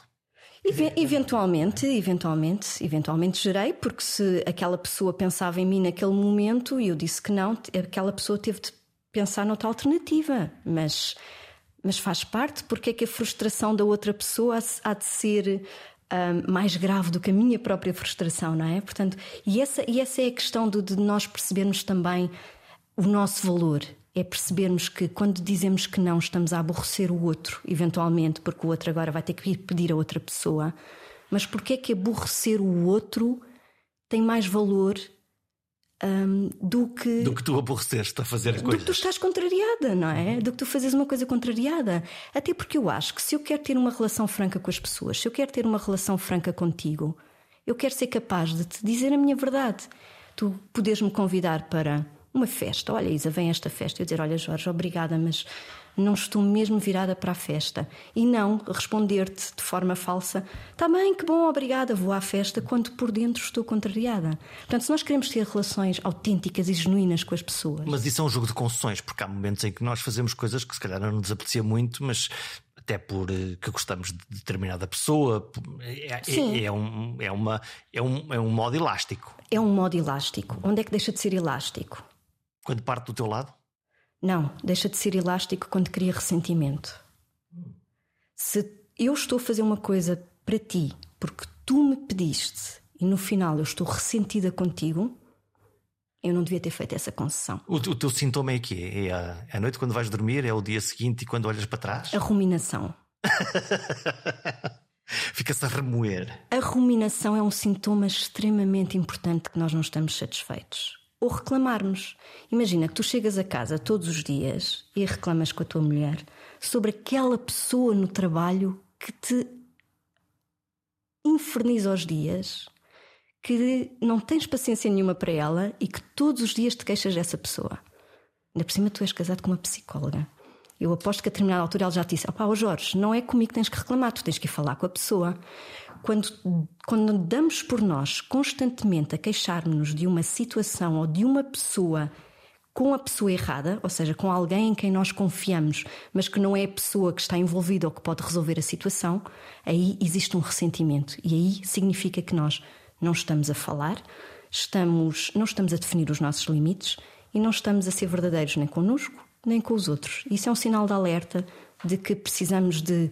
Eventualmente, eventualmente, eventualmente gerei, porque se aquela pessoa pensava em mim naquele momento e eu disse que não, aquela pessoa teve de pensar noutra alternativa. Mas, mas faz parte, porque é que a frustração da outra pessoa há de ser mais grave do que a minha própria frustração, não é? Portanto, e essa, e essa é a questão de, de nós percebermos também o nosso valor é percebermos que quando dizemos que não, estamos a aborrecer o outro, eventualmente, porque o outro agora vai ter que ir pedir a outra pessoa. Mas porque é que aborrecer o outro tem mais valor um, do que. Do que tu aborreceste a fazer coisas. Do que tu estás contrariada, não é? Do que tu fazes uma coisa contrariada. Até porque eu acho que se eu quero ter uma relação franca com as pessoas, se eu quero ter uma relação franca contigo, eu quero ser capaz de te dizer a minha verdade. Tu podes me convidar para uma festa. Olha, Isa, vem esta festa. Eu dizer, olha, Jorge, obrigada, mas não estou mesmo virada para a festa. E não responder-te de forma falsa, está bem, que bom, obrigada, vou à festa, quando por dentro estou contrariada. Portanto, se nós queremos ter relações autênticas e genuínas com as pessoas. Mas isso é um jogo de concessões, porque há momentos em que nós fazemos coisas que se calhar não nos apetecia muito, mas até por eh, que gostamos de determinada pessoa. É, é, é, um, é, uma, é, um, é um modo elástico. É um modo elástico. Onde é que deixa de ser elástico? Quando parte do teu lado? Não, deixa de ser elástico quando cria ressentimento. Se eu estou a fazer uma coisa para ti porque tu me pediste e no final eu estou ressentida contigo, eu não devia ter feito essa concessão. O, o teu sintoma é que é, a, a noite quando vais dormir, é o dia seguinte e quando olhas para trás? A ruminação. Fica-se a remoer. A ruminação é um sintoma extremamente importante que nós não estamos satisfeitos ou reclamarmos. Imagina que tu chegas a casa todos os dias e reclamas com a tua mulher sobre aquela pessoa no trabalho que te inferniza os dias, que não tens paciência nenhuma para ela e que todos os dias te queixas dessa pessoa. Ainda por cima, tu és casado com uma psicóloga. Eu aposto que a determinada altura ela já te disse: opá, oh Jorge, não é comigo que tens que reclamar, tu tens que ir falar com a pessoa. Quando, quando damos por nós constantemente a queixar-nos de uma situação ou de uma pessoa com a pessoa errada, ou seja, com alguém em quem nós confiamos, mas que não é a pessoa que está envolvida ou que pode resolver a situação, aí existe um ressentimento. E aí significa que nós não estamos a falar, estamos, não estamos a definir os nossos limites e não estamos a ser verdadeiros nem connosco nem com os outros. Isso é um sinal de alerta de que precisamos de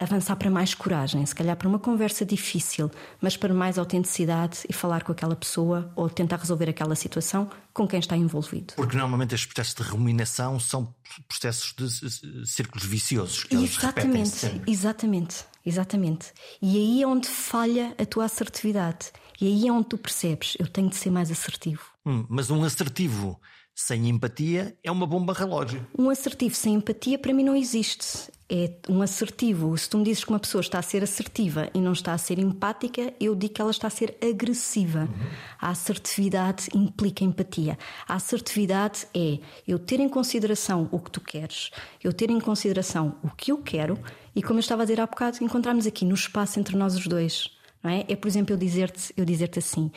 avançar para mais coragem, se calhar para uma conversa difícil, mas para mais autenticidade e falar com aquela pessoa ou tentar resolver aquela situação com quem está envolvido. Porque normalmente estes processos de ruminação são processos de círculos viciosos. Que exatamente, exatamente, exatamente. E aí é onde falha a tua assertividade. E aí é onde tu percebes, eu tenho de ser mais assertivo. Hum, mas um assertivo sem empatia é uma bomba relógio. Um assertivo sem empatia para mim não existe. É um assertivo. Se tu me dizes que uma pessoa está a ser assertiva e não está a ser empática, eu digo que ela está a ser agressiva. Uhum. A assertividade implica empatia. A assertividade é eu ter em consideração o que tu queres, eu ter em consideração o que eu quero e, como eu estava a dizer há bocado, encontrarmos aqui no espaço entre nós os dois. Não é? é, por exemplo, eu dizer-te eu dizer assim: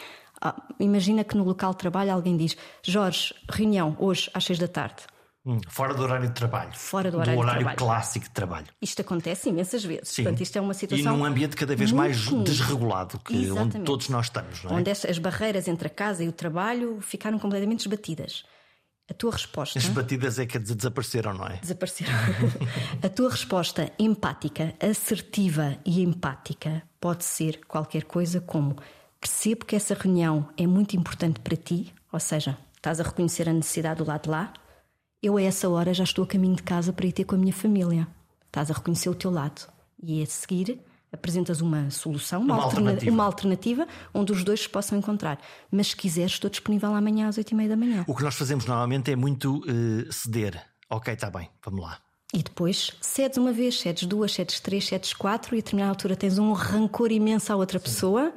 ah, imagina que no local de trabalho alguém diz: Jorge, reunião hoje às seis da tarde. Hum, fora do horário de trabalho. Fora do horário, do horário de clássico de trabalho. Isto acontece imensas vezes. Sim. Portanto, isto é uma situação. E num ambiente cada vez mais comum. desregulado, que, onde todos nós estamos. Não é? Onde as barreiras entre a casa e o trabalho ficaram completamente esbatidas. A tua resposta. As batidas é que desapareceram, não é? Desapareceram. a tua resposta empática, assertiva e empática pode ser qualquer coisa como percebo que essa reunião é muito importante para ti, ou seja, estás a reconhecer a necessidade do lado de lá, eu a essa hora já estou a caminho de casa para ir ter com a minha família. Estás a reconhecer o teu lado. E a seguir apresentas uma solução, uma, uma, alternativa. Alternativa, uma alternativa. onde os dois se possam encontrar. Mas se quiseres, estou disponível amanhã às oito e meia da manhã. O que nós fazemos normalmente é muito uh, ceder. Ok, está bem, vamos lá. E depois cedes uma vez, cedes duas, cedes três, cedes quatro, e a determinada altura tens um rancor imenso à outra Sim. pessoa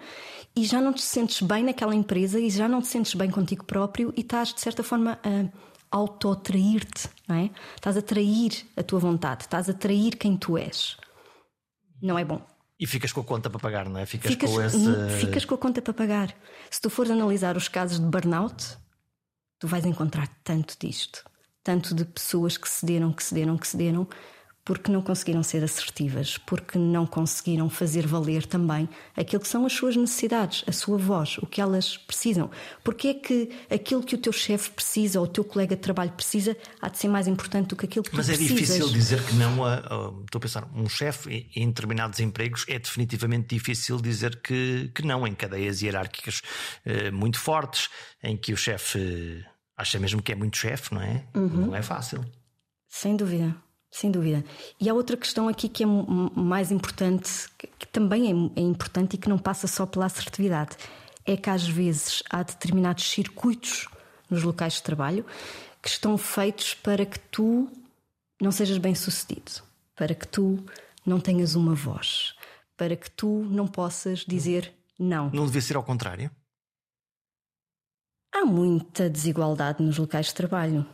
e já não te sentes bem naquela empresa e já não te sentes bem contigo próprio e estás, de certa forma, a auto-atrair-te, não é? Estás a trair a tua vontade, estás a trair quem tu és. Não é bom. E ficas com a conta para pagar, não é? Ficas, Ficas, com esse. ficas com a conta para pagar. Se tu fores analisar os casos de burnout, tu vais encontrar tanto disto. Tanto de pessoas que cederam, que cederam, que cederam, porque não conseguiram ser assertivas, porque não conseguiram fazer valer também aquilo que são as suas necessidades, a sua voz, o que elas precisam. Porque é que aquilo que o teu chefe precisa ou o teu colega de trabalho precisa há de ser mais importante do que aquilo que Mas tu é precisas. difícil dizer que não a, a- Estou a pensar, um chefe em determinados empregos é definitivamente difícil dizer que, que não, em cadeias hierárquicas eh, muito fortes, em que o chefe eh, acha mesmo que é muito chefe, não é? Uhum. Não é fácil. Sem dúvida, sem dúvida. E há outra questão aqui que é mais importante, que, que também é, é importante e que não passa só pela assertividade. É que às vezes há determinados circuitos nos locais de trabalho que estão feitos para que tu não sejas bem sucedido, para que tu não tenhas uma voz, para que tu não possas dizer não. Não devia ser ao contrário? Há muita desigualdade nos locais de trabalho,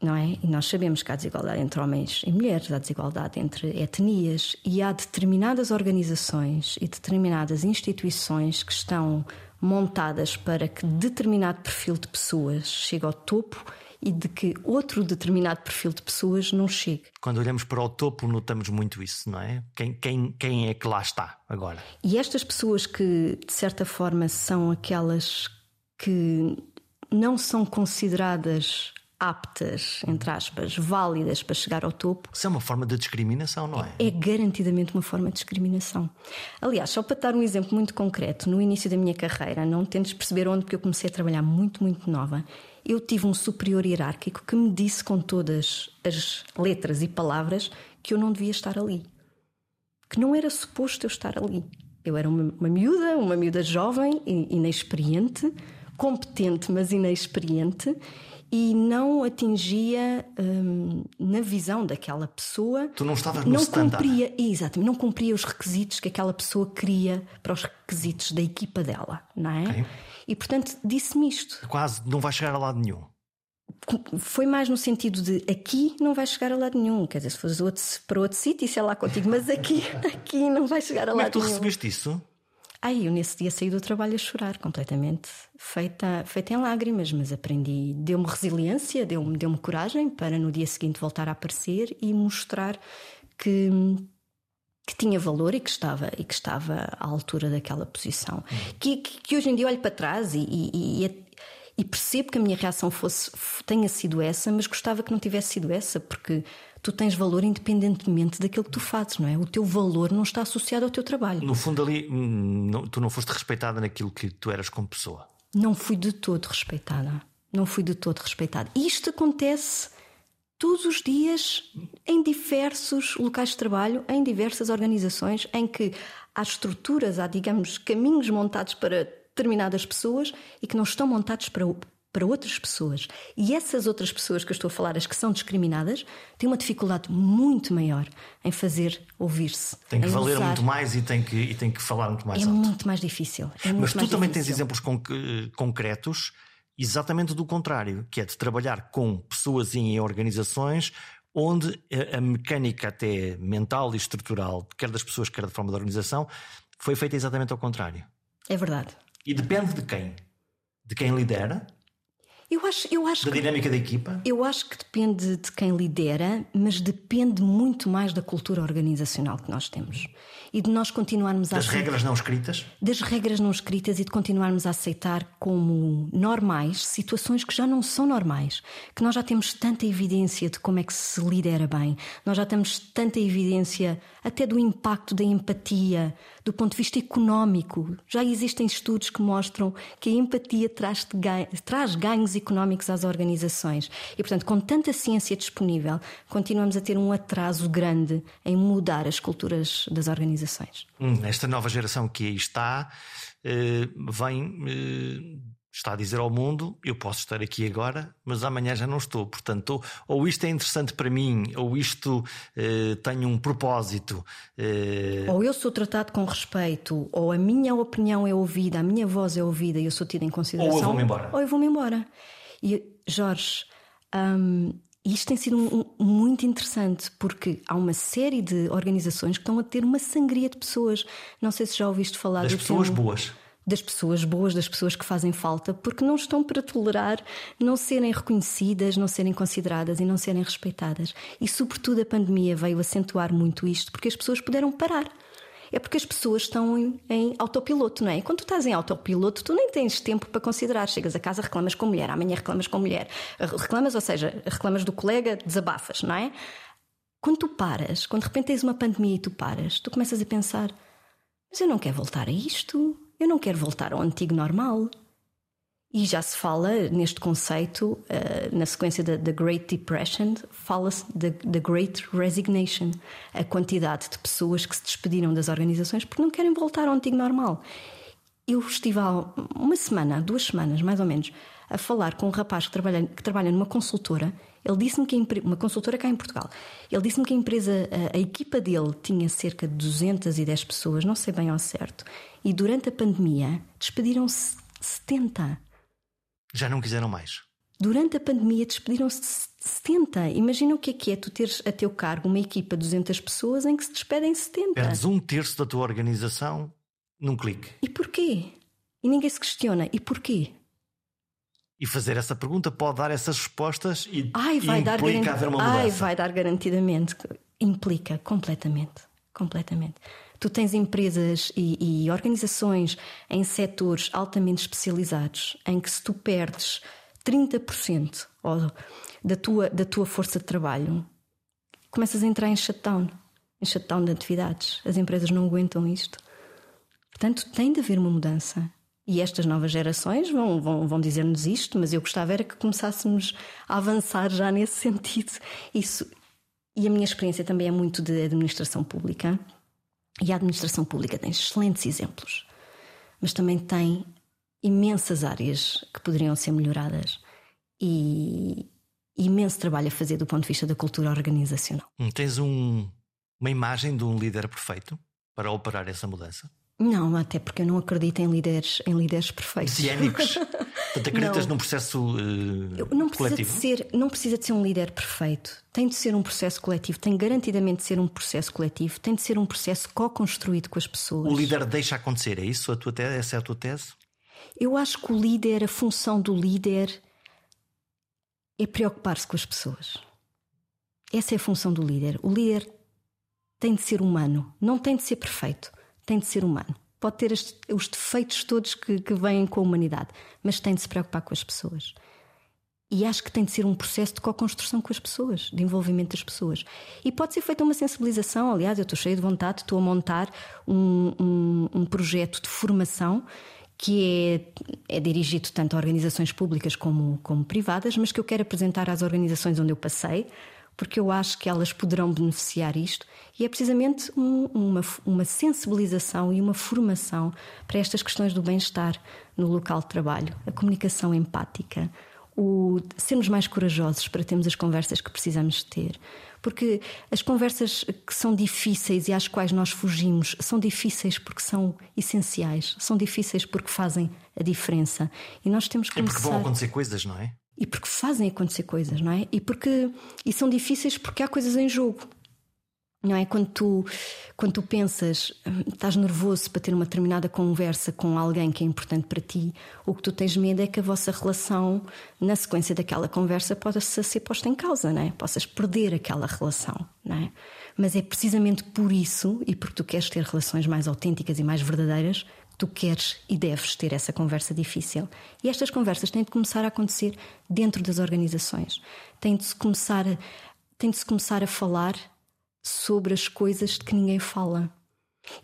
não é? E nós sabemos que há desigualdade entre homens e mulheres, há desigualdade entre etnias e há determinadas organizações e determinadas instituições que estão montadas para que determinado perfil de pessoas chegue ao topo e de que outro determinado perfil de pessoas não chegue. Quando olhamos para o topo, notamos muito isso, não é? Quem, quem, quem é que lá está agora? E estas pessoas que, de certa forma, são aquelas que não são consideradas aptas, entre aspas, válidas para chegar ao topo, Isso é uma forma de discriminação, não é? é garantidamente uma forma de discriminação. Aliás, só para dar um exemplo muito concreto, no início da minha carreira, não tentes perceber onde, porque eu comecei a trabalhar muito, muito nova, eu tive um superior hierárquico que me disse com todas as letras e palavras que eu não devia estar ali. Que não era suposto eu estar ali. Eu era uma, uma miúda, uma miúda jovem, e- inexperiente, competente, mas inexperiente, e não atingia hum, na visão daquela pessoa Tu não estavas no não standard. cumpria, exatamente, não cumpria os requisitos que aquela pessoa queria para os requisitos da equipa dela, não é? Ok. E portanto disse-me isto. Quase não vai chegar a lado nenhum. Foi mais no sentido de aqui não vai chegar a lado nenhum. Quer dizer, se fores outro, para outro sítio, isso é lá contigo, mas aqui, aqui não vai chegar a Como é lado que tu nenhum. recebeste isso? Ai, eu nesse dia saí do trabalho a chorar, completamente feita, feita em lágrimas, mas aprendi, deu-me resiliência, deu-me deu coragem para no dia seguinte voltar a aparecer e mostrar que, que tinha valor e que estava, e que estava à altura daquela posição. Que, que, que hoje em dia olho para trás e, e, e, e percebo que a minha reação fosse, tenha sido essa, mas gostava que não tivesse sido essa, porque tu tens valor independentemente daquilo que tu fazes, não é? O teu valor não está associado ao teu trabalho. No fundo, ali, hum, não- tu não foste respeitada naquilo que tu eras como pessoa. Não fui de todo respeitada. Não fui de todo respeitada. Isto acontece todos os dias em diversos locais de trabalho, em diversas organizações, em que há estruturas, há, digamos, caminhos montados para determinadas pessoas e que não estão montados para, para outras pessoas. E essas outras pessoas que eu estou a falar, as que são discriminadas, têm uma dificuldade muito maior em fazer ouvir-se. Tem que valer usar. muito mais e tem que, e tem que falar muito mais É alto. muito mais difícil. É muito Mas tu também tens difícil. exemplos conc- concretos exatamente do contrário, que é de trabalhar com pessoas e em organizações onde a, a mecânica até mental e estrutural, quer das pessoas, quer da forma da organização, foi feita exatamente ao contrário. É verdade. E depende de quem? De quem lidera, Eu acho, eu acho da que dinâmica da equipa. Eu acho que depende de quem lidera, mas depende muito mais da cultura organizacional que nós temos. E de nós continuarmos a Das regras não escritas, das regras não escritas e de continuarmos a aceitar como normais situações que já não são normais. Que nós já temos tanta evidência de como é que se lidera bem, nós já temos tanta evidência até do impacto da empatia, do ponto de vista económico. Já existem estudos que mostram que a empatia traz, traz ganhos económicos às organizações. E, portanto, com tanta ciência disponível, continuamos a ter um atraso grande em mudar as culturas das organizações. Hum, esta nova geração que aí está eh, vem eh, está a dizer ao mundo eu posso estar aqui agora mas amanhã já não estou portanto ou, ou isto é interessante para mim ou isto eh, tem um propósito eh, Ou eu sou tratado com respeito, ou a minha opinião é ouvida, a minha voz é ouvida e eu sou tida em consideração. Ou eu vou-me embora. Ou eu vou-me embora. E, Jorge, Um, e isto tem sido um, um, muito interessante porque há uma série de organizações que estão a ter uma sangria de pessoas. Não sei se já ouviste falar das pessoas termo, boas. Das pessoas boas, das pessoas que fazem falta, porque não estão para tolerar não serem reconhecidas, não serem consideradas e não serem respeitadas. E, sobretudo, a pandemia veio acentuar muito isto porque as pessoas puderam parar é porque as pessoas estão em, em, autopiloto, não é? E quando tu estás em autopiloto, tu nem tens tempo para considerar. Chegas a casa, reclamas com a mulher, amanhã reclamas com a mulher. Reclamas, ou seja, reclamas do colega, desabafas, não é? Quando tu paras, quando de repente tens uma pandemia e tu paras, tu começas a pensar: mas eu não quero voltar a isto, eu não quero voltar ao antigo normal. E já se fala neste conceito, uh, na sequência da, da Great Depression, fala-se da Great Resignation a quantidade de pessoas que se despediram das organizações porque não querem voltar ao antigo normal. Eu estive há uma semana, duas semanas mais ou menos, a falar com um rapaz que trabalha, que trabalha numa consultora. Ele disse-me que a, uma consultora cá em Portugal. Ele disse-me que a empresa, a, a, equipa dele tinha cerca de 210 pessoas, não sei bem ao certo, e durante a pandemia despediram-se 70. Já não quiseram mais. Durante a pandemia despediram-se de 70. Imagina o que é que é tu teres a teu cargo uma equipa de 200 pessoas em que se despedem 70. Perdes um terço da tua organização num clique. E porquê? E ninguém se questiona. E porquê? E fazer essa pergunta pode dar essas respostas e, Ai, vai e dar implica haver uma mudança. Ai, vai dar garantidamente. Implica completamente. Completamente. Tu tens empresas e, e organizações em setores altamente especializados em que se tu perdes 30% da tua, da tua força de trabalho, começas a entrar em shutdown, em shutdown de atividades. As empresas não aguentam isto. Portanto, tem de haver uma mudança. E estas novas gerações vão, vão, vão dizer-nos isto, mas eu gostava era que começássemos a avançar já nesse sentido. Isso. E a minha experiência também é muito de administração pública. E a administração pública tem excelentes exemplos, mas também tem imensas áreas que poderiam ser melhoradas e imenso trabalho a fazer do ponto de vista da cultura organizacional. Hum, tens um, uma imagem de um líder perfeito para operar essa mudança? Não, até porque eu não acredito em líderes, em líderes perfeitos. Ciénicos. Portanto, acreditas não. num processo uh, não precisa coletivo? De ser, não precisa de ser um líder perfeito. Tem de ser um processo coletivo. Tem garantidamente de ser um processo coletivo. Tem de ser um processo co-construído com as pessoas. O líder deixa acontecer, é isso? A tua tese? Essa é a tua tese? Eu acho que o líder, a função do líder é preocupar-se com as pessoas. Essa é a função do líder. O líder tem de ser humano, não tem de ser perfeito tem de ser humano. Pode ter os defeitos todos que, que vêm com a humanidade, mas tem de se preocupar com as pessoas. E acho que tem de ser um processo de co-construção com as pessoas, de envolvimento das pessoas. E pode ser feita uma sensibilização. Aliás, eu estou cheia de vontade, estou a montar um, um, um projeto de formação que é, é, dirigido tanto a organizações públicas como, como privadas, mas que eu quero apresentar às organizações onde eu passei, porque eu acho que elas poderão beneficiar isto e é precisamente um, uma, uma sensibilização e uma formação para estas questões do bem-estar no local de trabalho, a comunicação empática, o sermos mais corajosos para termos as conversas que precisamos ter. Porque as conversas que são difíceis e às quais nós fugimos são difíceis porque são essenciais, são difíceis porque fazem a diferença. E nós temos que começar... É porque vão acontecer coisas, não é? E porque fazem acontecer coisas, não é? E porque e são difíceis porque há coisas em jogo. Não é? Quando tu, quando tu pensas, hum, estás nervoso para ter uma determinada conversa com alguém que é importante para ti, o que tu tens medo é que a vossa relação, na sequência daquela conversa, possa ser posta em causa, não é? Possas perder aquela relação, não é? Mas é precisamente por isso, e porque tu queres ter relações mais autênticas e mais verdadeiras, tu queres e deves ter essa conversa difícil. E estas conversas têm de começar a acontecer dentro das organizações. Tem de se começar a, tem de se começar a falar sobre as coisas de que ninguém fala.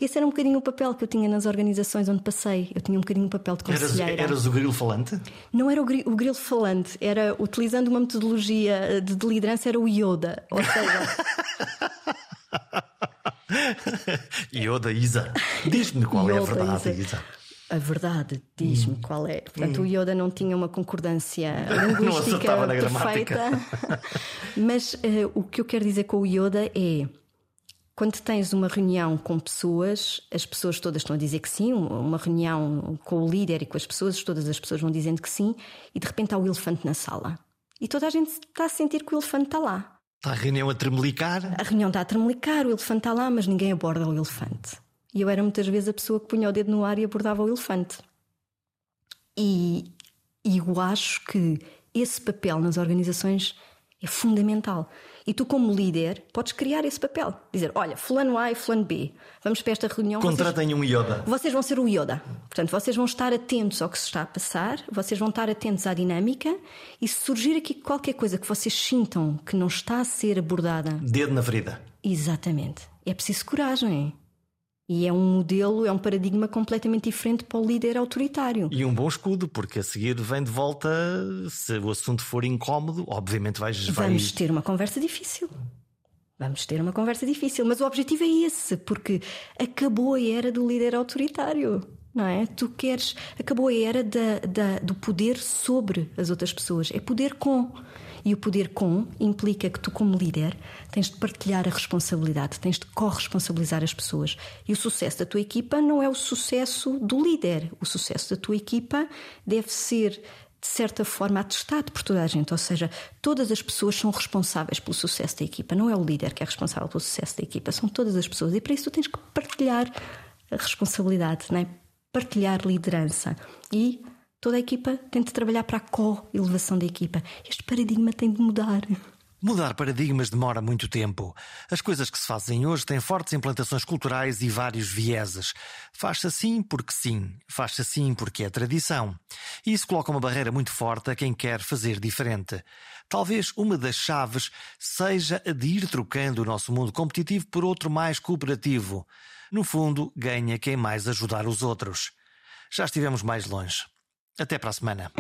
Esse era um bocadinho o papel que eu tinha nas organizações onde passei. Eu tinha um bocadinho o papel de conselheira. Eras, eras o grilo falante? Não era o, gri, o grilo falante, era utilizando uma metodologia de, de liderança, era o Yoda. Ou seja. Yoda Isa. Diz-me qual Yoda, é a verdade, Isa. Isa. A verdade, diz-me hum. qual é. Portanto, hum. o Yoda não tinha uma concordância linguística perfeita. Mas uh, o que eu quero dizer com o Yoda é. Quando tens uma reunião com pessoas, as pessoas todas estão a dizer que sim, uma reunião com o líder e com as pessoas, todas as pessoas vão dizendo que sim, e de repente há o elefante na sala. E toda a gente está a sentir que o elefante está lá. Está a reunião a tremelicar? A reunião está a tremelicar, o elefante está lá, mas ninguém aborda o elefante. E eu era muitas vezes a pessoa que punha o dedo no ar e abordava o elefante. E, e eu acho que esse papel nas organizações é fundamental. E tu, como líder, podes criar esse papel. Dizer: olha, fulano A e fulano B, vamos para esta reunião. Contratem vocês, um Yoda. Vocês vão ser o Yoda. Portanto, vocês vão estar atentos ao que se está a passar, vocês vão estar atentos à dinâmica e se surgir aqui qualquer coisa que vocês sintam que não está a ser abordada. Dedo na ferida. Exatamente. É preciso coragem. E é um modelo, é um paradigma completamente diferente para o líder autoritário. E um bom escudo, porque a seguir vem de volta, se o assunto for incómodo, obviamente vais. Vamos ter uma conversa difícil. Vamos ter uma conversa difícil, mas o objetivo é esse, porque acabou a era do líder autoritário. Não é? Tu queres. Acabou a era da, da, do poder sobre as outras pessoas. É poder com. E o poder com implica que tu, como líder, tens de partilhar a responsabilidade, tens de corresponsabilizar as pessoas. E o sucesso da tua equipa não é o sucesso do líder. O sucesso da tua equipa deve ser de certa forma atestado por toda a gente, ou seja, todas as pessoas são responsáveis pelo sucesso da equipa, não é o líder que é responsável pelo sucesso da equipa, são todas as pessoas e para isso tu tens que partilhar a responsabilidade, não é? partilhar liderança e Toda a equipa tem de trabalhar para a co-elevação da equipa. Este paradigma tem de mudar. Mudar paradigmas demora muito tempo. As coisas que se fazem hoje têm fortes implantações culturais e vários vieses. Faz-se assim porque sim, faz-se assim porque é tradição. E isso coloca uma barreira muito forte a quem quer fazer diferente. Talvez uma das chaves seja a de ir trocando o nosso mundo competitivo por outro mais cooperativo. No fundo, ganha quem mais ajudar os outros. Já estivemos mais longe. Até para a semana.